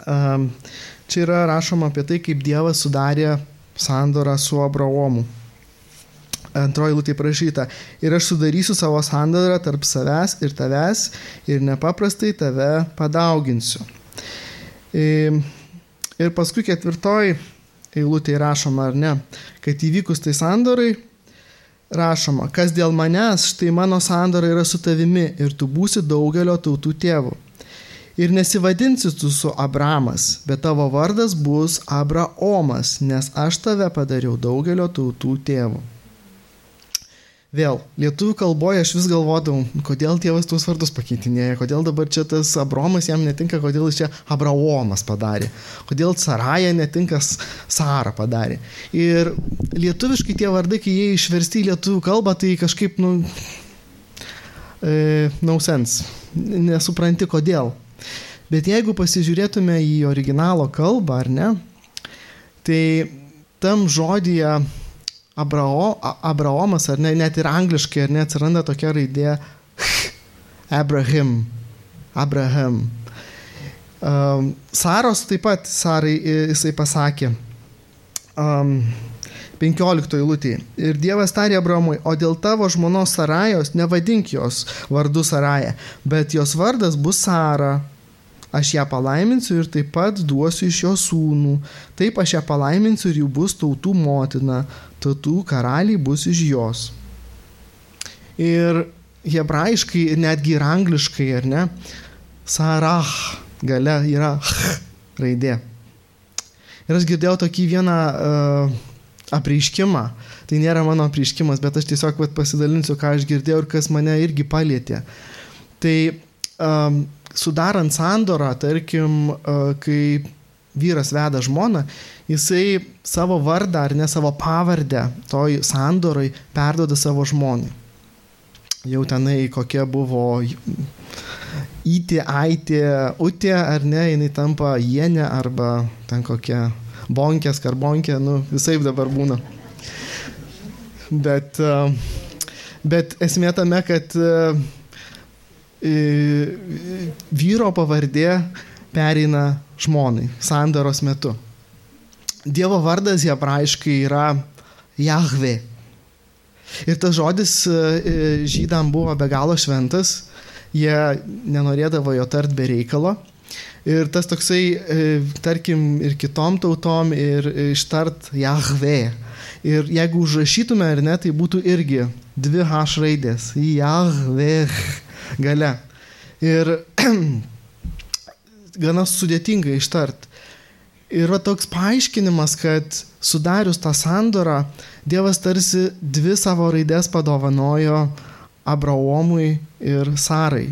Čia yra rašoma apie tai, kaip Dievas sudarė sandorą su Abraomu. Antroji eilutė prašyta. Ir aš sudarysiu savo sandorą tarp savęs ir tavęs ir nepaprastai tave padauginsiu. Ir paskui ketvirtoji eilutė rašoma, ar ne, kad įvykus tai sandorai, rašoma, kas dėl manęs, štai mano sandora yra su tavimi ir tu būsi daugelio tautų tėvų. Ir nesivadinsi tu su Abramas, bet tavo vardas bus Abraomas, nes aš tave padariau daugelio tautų tėvų. Vėl, lietuvių kalboje aš vis galvodavau, kodėl tėvas tuos vardus pakeitinėja, kodėl dabar čia tas Abromas jam netinka, kodėl jis čia Abraomas padarė, kodėl Saraja netinka Sara padarė. Ir lietuviškai tie vardai, kai jie išversti į lietuvių kalbą, tai kažkaip, nu, e, no sense, nesupranti kodėl. Bet jeigu pasižiūrėtume į originalo kalbą, ar ne, tai tam žodyje Abrao, Abraomas, ar ne, net ir angliškai, ar ne, atsiranda tokia raidė Abraham. Abraham. Um, Saros taip pat, Sarai jisai pasakė, um, 15 eilutė. Ir Dievas tarė Abramui, o dėl tavo žmonos Sarajos nevadink jos vardu Saraja, bet jos vardas bus Sara. Aš ją palaiminsiu ir taip pat duosiu iš jo sūnų. Taip aš ją palaiminsiu ir jų bus tautų motina tautų karaliai bus iš jos. Ir hebrajiškai, netgi ir angliškai, ar ne, sarah gale yra raidė. Ir aš girdėjau tokį vieną uh, apreiškimą. Tai nėra mano apreiškimas, bet aš tiesiog vat, pasidalinsiu, ką aš girdėjau ir kas mane irgi palėtė. Tai um, sudarant sandorą, tarkim, uh, kai vyras veda žmoną, jisai savo vardą ar ne savo pavardę toj sandoroj perdoda savo žmonai. Jau tenai kokia buvo įtė, aitė, utė ar ne, jinai tampa jienė arba ten kokia bonkė, skarbonkė, nu visai dabar būna. Bet, bet esmė tame, kad vyro pavardė pereina žmonai sandaros metu. Dievo vardas hebrajiškai yra Jahve. Ir tas žodis e, e, žydam buvo be galo šventas, jie nenorėdavo jo tart be reikalo. Ir tas toksai, e, tarkim, ir kitom tautom, ir ištart Jahve. Ir jeigu užrašytume ar ne, tai būtų irgi dvi H raidės. Jahve gale. Ir gana sudėtinga ištart. Yra toks paaiškinimas, kad sudarius tą sandorą, Dievas tarsi dvi savo raidės padovanojo Abraomui ir Sarai.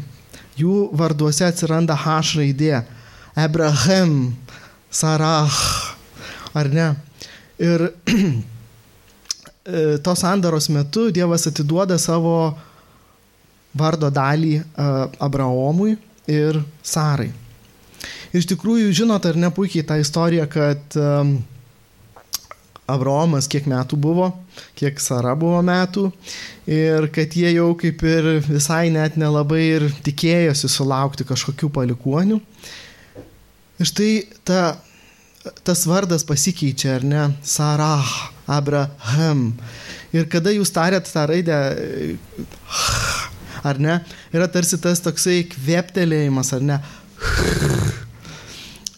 Jų varduose atsiranda H raidė. Abraham, Sarah, ar ne? Ir tos sandaros metu Dievas atiduoda savo vardo dalį Abraomui ir Sarai. Iš tikrųjų, žinot, ar ne puikiai tą istoriją, kad um, Abraomas kiek metų buvo, kiek Sara buvo metų ir kad jie jau kaip ir visai net nelabai ir tikėjosi sulaukti kažkokių palikonių. Ir štai ta, tas vardas pasikeičia, ar ne? Sarah, Abraham. Ir kada jūs tarėt tą raidę, ar ne, yra tarsi tas toksai kveptelėjimas, ar ne?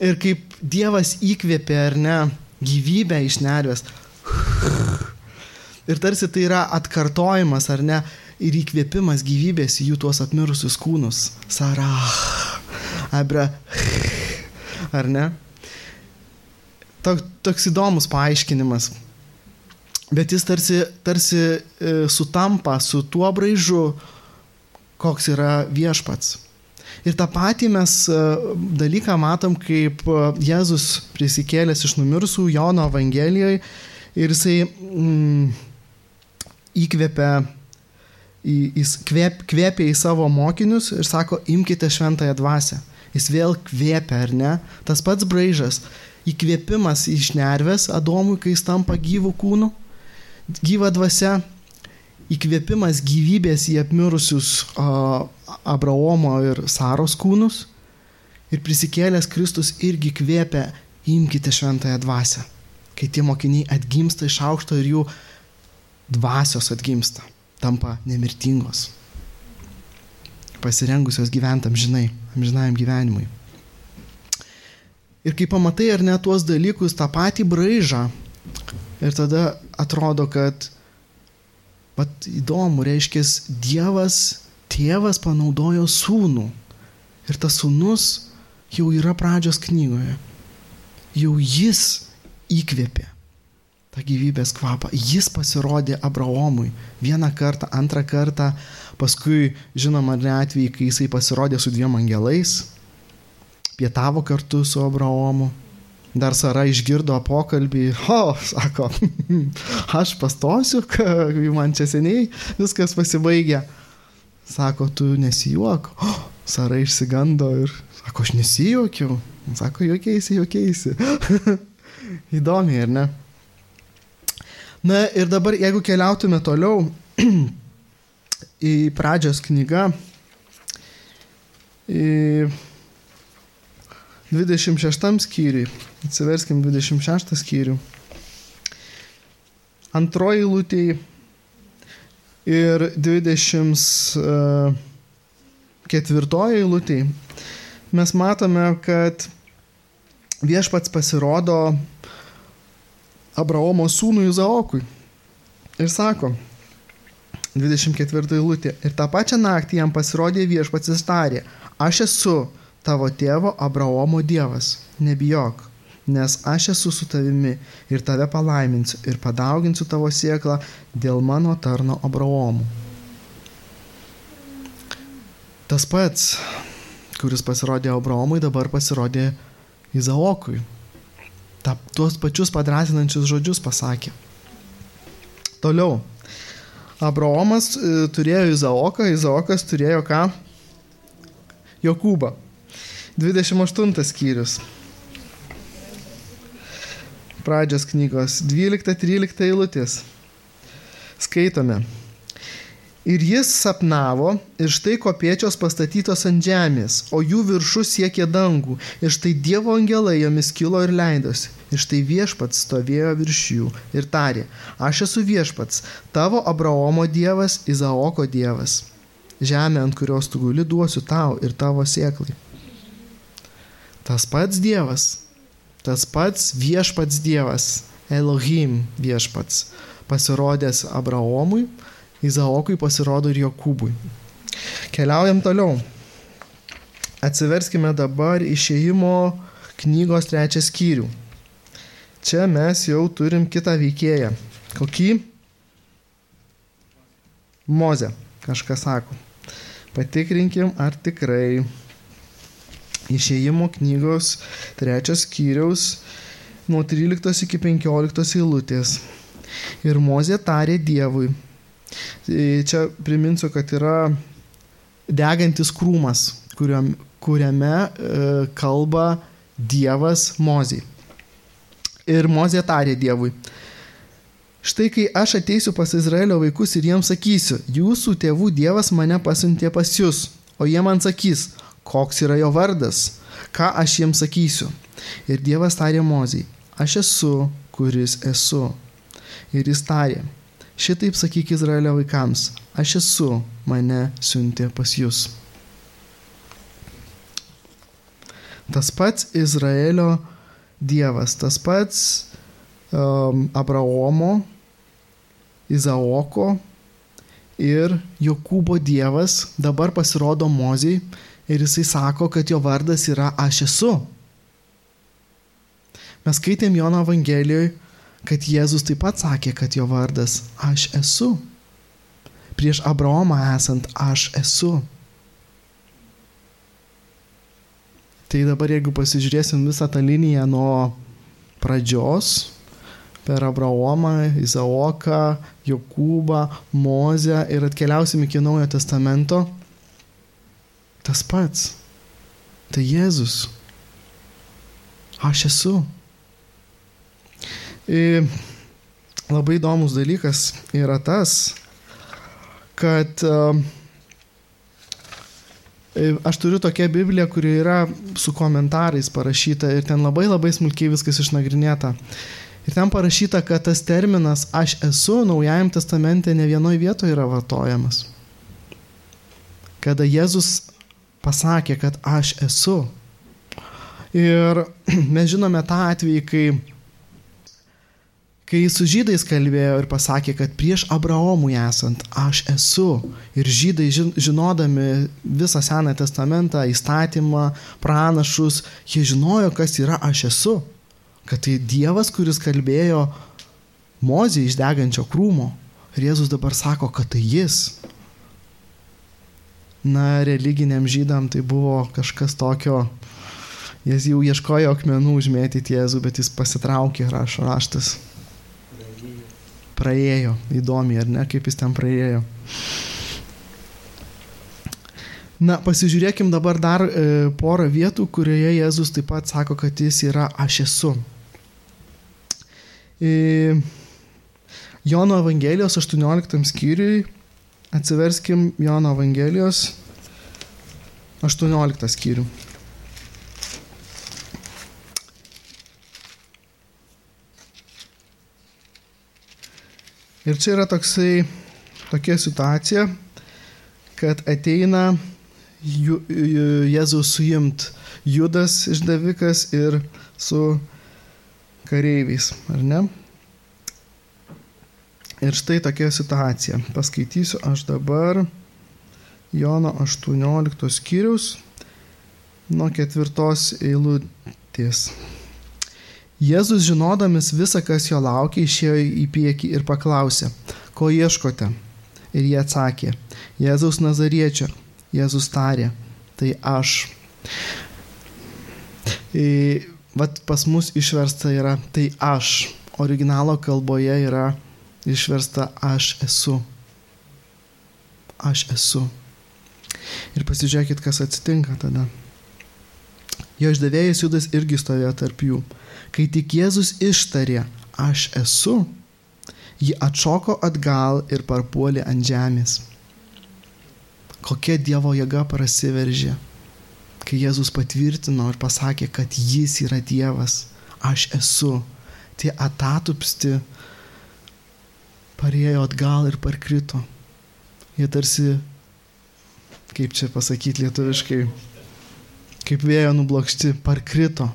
Ir kaip Dievas įkvėpė, ar ne, gyvybę iš nervės. Ir tarsi tai yra atkartojimas, ar ne, ir įkvėpimas gyvybės į jų tuos apmirusius kūnus. Sarah, Abra, ar ne? Tok, toks įdomus paaiškinimas. Bet jis tarsi, tarsi e, sutampa su tuo braižu, koks yra viešpats. Ir tą patį mes e, dalyką matom, kaip e, Jėzus prisikėlęs iš numirusių Jono Evangelijoje, Ir jisai mm, įkvėpia, jis kvėp, kvėpia į savo mokinius ir sako, imkite šventąją dvasę. Jis vėl kvėpia, ar ne? Tas pats braižas. Įkvėpimas iš nervės Adomui, kai jis tampa gyvų kūnų, gyva dvasia. Įkvėpimas gyvybės į apmirusius uh, Abraomo ir Saros kūnus. Ir prisikėlęs Kristus irgi kvėpia, imkite šventąją dvasę. Kai tie mokiniai atgimsta iš aukšto ir jų dvasios atgimsta, tampa nemirtingos, pasirengusios gyventam žinai, amžinajam gyvenimui. Ir kai pamatai ar ne tuos dalykus, tą patį braižą, ir tada atrodo, kad, pat įdomu, reiškia, Dievas, tėvas panaudojo sūnų. Ir tas sūnus jau yra pradžios knygoje. Jau jis įkvėpė tą gyvybės kvapą. Jis pasirodė Abraomui vieną kartą, antrą kartą, paskui, žinoma, ne atvejai, kai jisai pasirodė su dviem angelais, pietavo kartu su Abraomu. Dar Sara išgirdo pokalbį, o, sako, aš pastosiu, man čia seniai viskas pasibaigė. Sako, tu nesijuok. O, Sara išsigando ir sako, aš nesijuokiau. Sako, juokiaisi, juokiaisi. Įdomi, ar ne? Na ir dabar, jeigu keliautume toliau į pradžios knygą, į 26 skyriui, atsiverskim 26 skyrių, antroji lūtėjai ir 24 eilutėje mes matome, kad viešpats pasirodo Abraomo sūnui Izaokui. Ir sako, 24 eilutė, ir tą pačią naktį jam pasirodė viešpats įstarė, aš esu tavo tėvo Abraomo dievas, nebijok, nes aš esu su tavimi ir tave palaiminsiu ir padauginsiu tavo sieklą dėl mano tarno Abraomo. Tas pats, kuris pasirodė Abraomui, dabar pasirodė Izaokui ta, tuos pačius padrasinančius žodžius pasakė. Toliau. Abraomas e, turėjo Izaoką, Izaokas turėjo ką? Jokūbą. 28 skyrius. Pradžios knygos 12-13 eilutės. Skaitome. Ir jis sapnavo, ir štai kopiečios pastatytos ant žemės, o jų viršus siekė dangų, ir štai Dievo angelai jomis kilo ir leidosi, ir štai viešpats stovėjo virš jų ir tarė, aš esu viešpats, tavo Abraomo Dievas, Izaoko Dievas. Žemė, ant kurios tu guli, duosiu tau ir tavo sėklai. Tas pats Dievas, tas pats viešpats Dievas, Elohim viešpats, pasirodęs Abraomui, Izaokui pasirodo ir Jokūbui. Keliaujam toliau. Atsiverskime dabar išėjimo knygos trečią skyrių. Čia mes jau turim kitą veikėją. Kokį? Moze, kažkas sako. Patikrinkim, ar tikrai išėjimo knygos trečios skyriaus nuo 13 iki 15 eilutės. Ir Mozė tarė Dievui, Tai čia priminsiu, kad yra degantis krūmas, kuriam, kuriame e, kalba Dievas Mozijai. Ir Mozė tarė Dievui. Štai kai aš ateisiu pas Izraelio vaikus ir jiems sakysiu, jūsų tėvų Dievas mane pasiuntė pas jūs, o jie man sakys, koks yra jo vardas, ką aš jiems sakysiu. Ir Dievas tarė Mozijai, aš esu, kuris esu. Ir jis tarė, Šitaip sakyk Izraelio vaikams, aš esu, mane siuntė pas jūs. Tas pats Izraelio Dievas, tas pats um, Abraomo, Izaoko ir Jokūbo Dievas dabar pasirodo Mozijai ir jisai sako, kad jo vardas yra Aš esu. Mes skaitėm Jono Evangelijoje kad Jėzus taip pat sakė, kad jo vardas aš esu. Prieš Abraomą esant aš esu. Tai dabar jeigu pasižiūrėsim visą tą liniją nuo pradžios, per Abraomą, Izaoką, Jokūbą, Mozę ir atkeliausim iki Naujo Testamento, tas pats. Tai Jėzus. Aš esu. Ir labai įdomus dalykas yra tas, kad uh, Aš turiu tokią Bibliją, kuri yra su komentarais parašyta ir ten labai labai smulkiai viskas išnagrinėta. Ir ten parašyta, kad tas terminas aš esu Naujajam testamente ne vienoje vietoje yra vartojamas. Kada Jėzus pasakė, kad aš esu. Ir mes žinome tą atvejį, kai kai su žydais kalbėjo ir pasakė, kad prieš Abraomui esant aš esu. Ir žydai žinodami visą Seną testamentą, įstatymą, pranašus, jie žinojo, kas yra aš esu. Kad tai Dievas, kuris kalbėjo Mozį iš degančio krūmo. Ir Jėzus dabar sako, kad tai jis. Na, religiniam žydam tai buvo kažkas tokio, jis jau ieškojo akmenų užmėtyti Jėzų, bet jis pasitraukė, rašo raštas praėjo. Įdomi, ar ne, kaip jis ten praėjo. Na, pasižiūrėkim dabar dar e, porą vietų, kurioje Jėzus taip pat sako, kad jis yra aš esu. E, Jono Evangelijos 18 skyriui, atsiverskim Jono Evangelijos 18 skyrių. Ir čia yra toksai, tokia situacija, kad ateina Jėzaus suimt Judas išdavikas ir su kareiviais, ar ne? Ir štai tokia situacija. Paskaitysiu aš dabar Jono 18 skyrius nuo ketvirtos eilutės. Jėzus žinodamas visą, kas jo laukia, išėjo į priekį ir paklausė, ko ieškote? Ir jie atsakė, Jėzaus Nazariečio. Jėzus tarė, tai aš. Ir, vat pas mus išversta yra tai aš. Originalo kalboje yra išversta aš esu. Aš esu. Ir pasižiūrėkit, kas atsitinka tada. Jo išdavėjas Judas irgi stovėjo tarp jų. Kai tik Jėzus ištarė, aš esu, ji atšoko atgal ir parpuolė ant žemės. Kokia Dievo jėga prasiveržė, kai Jėzus patvirtino ir pasakė, kad Jis yra Dievas, aš esu. Tie atatupsti parėjo atgal ir parkrito. Jie tarsi, kaip čia pasakyti lietuviškai, kaip vėjo nublokšti, parkrito,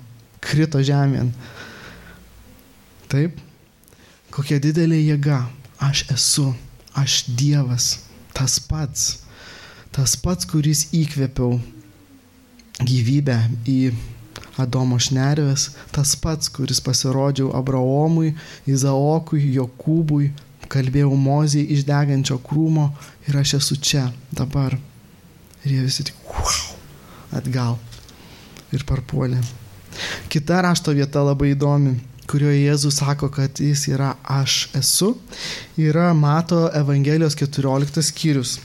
krito žemėn. Taip, kokia didelė jėga. Aš esu, aš Dievas, tas pats, tas pats, kuris įkvėpiau gyvybę į Adomo šnervės, tas pats, kuris pasirodžiau Abraomui, Izaokui, Jokūbui, kalbėjau Mozijai iš degančio krūmo ir aš esu čia, dabar. Ir jie visi tik, wow, atgal ir parpuolė. Kita rašto vieta labai įdomi, kurioje Jėzus sako, kad jis yra aš esu, yra Mato Evangelijos 14 skyrius.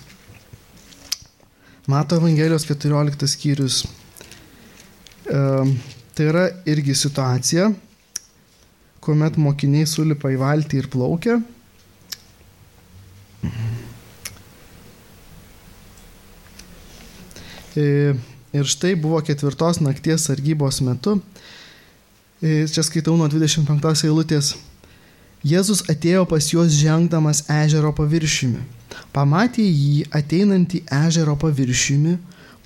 Mato Evangelijos 14 skyrius. E, tai yra irgi situacija, kuomet mokiniai sulipa į valtį ir plaukia. E, Ir štai buvo ketvirtos nakties sargybos metu. Ir čia skaitau nuo 25 eilutės. Jėzus atėjo pas juos žengdamas ežero paviršiumi. Pamatė jį ateinantį ežero paviršiumi,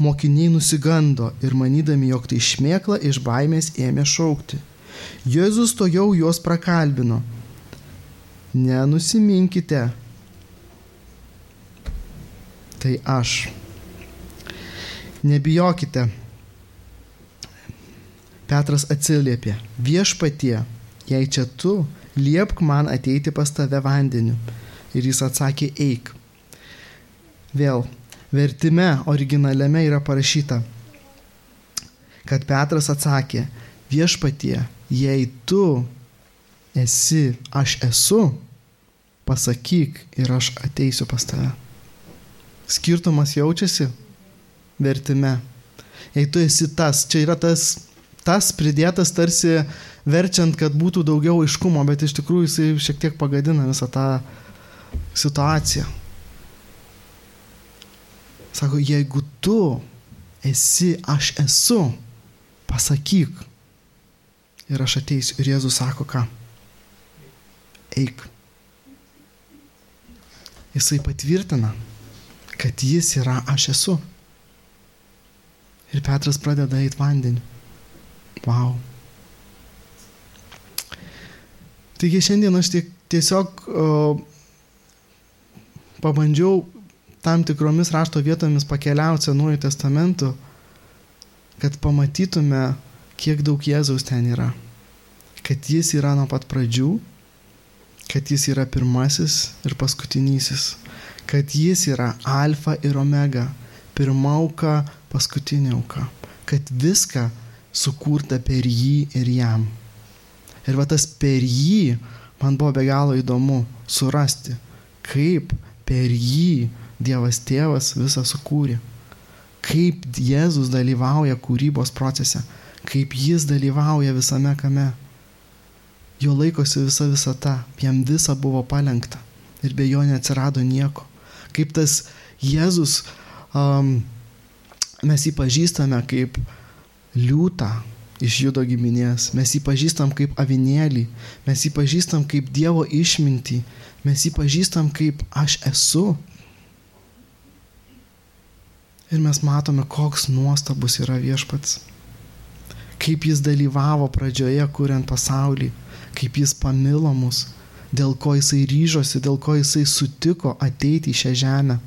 mokiniai nusigando ir manydami, jog tai šmėkla iš baimės ėmė šaukti. Jėzus to jau juos prakalbino. Nenusiminkite. Tai aš. Nebijokite. Petras atsiliepė, viešpatie, jei čia tu, liepk man ateiti pas tave vandeniu. Ir jis atsakė, eik. Vėl, vertime originaliame yra parašyta, kad Petras atsakė, viešpatie, jei tu, esi, aš esu, pasakyk ir aš ateisiu pas tave. Skirtumas jaučiasi vertime. Jei tu esi tas, čia yra tas, tas pridėtas tarsi verčiant, kad būtų daugiau aiškumo, bet iš tikrųjų jisai šiek tiek pagadina visą tą situaciją. Sako, jeigu tu esi, aš esu, pasakyk. Ir aš ateisiu. Ir Jėzus sako, ką? Eik. Jisai patvirtina, kad jis yra aš esu. Ir Petras pradeda eiti vandeniu. Wow. Taigi šiandien aš tiesiog o, pabandžiau tam tikromis rašto vietomis pakeliauti Senuoju testamentu, kad pamatytume, kiek daug Jėzaus ten yra. Kad jis yra nuo pat pradžių, kad jis yra pirmasis ir paskutinysis, kad jis yra alfa ir omega, pirma auka, paskutinė auka, kad viską sukurta per jį ir jam. Ir va tas per jį man buvo be galo įdomu surasti, kaip per jį Dievas tėvas visą sukūrė. Kaip Jėzus dalyvauja kūrybos procese, kaip jis dalyvauja visame kame. Jo laikosi visa visata, jam visa buvo palengta ir be jo neatsirado nieko. Kaip tas Jėzus, um, mes jį pažįstame kaip liūtą, iš judo giminės. Mes jį pažįstam kaip avinėlį, mes jį pažįstam kaip Dievo išmintį, mes jį pažįstam kaip aš esu. Ir mes matome, koks nuostabus yra viešpats. Kaip jis dalyvavo pradžioje, kuriant pasaulį, kaip jis pamilo mus, dėl ko jisai ryžosi, dėl ko jisai sutiko ateiti į šią žemę,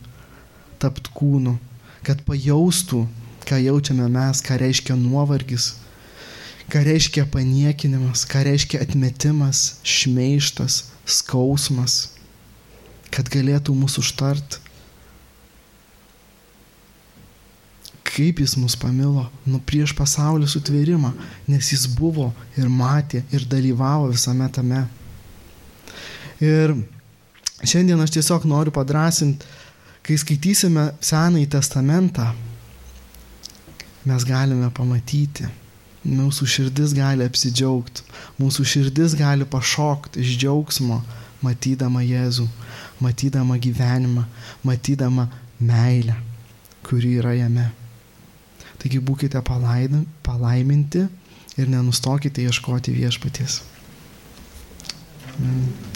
tapt kūnu, kad pajaustų, ką jaučiame mes, ką reiškia nuovargis, ką reiškia paniekinimas, ką reiškia atmetimas, šmeištas, skausmas, kad galėtų mūsų užtart. Kaip jis mus pamilo, nu prieš pasaulio sutvėrimą, nes jis buvo ir matė ir dalyvavo visame tame. Ir šiandien aš tiesiog noriu padrasinti, kai skaitysime Senąjį testamentą, mes galime pamatyti, Mūsų širdis gali apsidžiaugti, mūsų širdis gali pašokti iš džiaugsmo, matydama Jėzų, matydama gyvenimą, matydama meilę, kuri yra jame. Taigi būkite palaiminti ir nenustokite ieškoti viešpaties. Amen.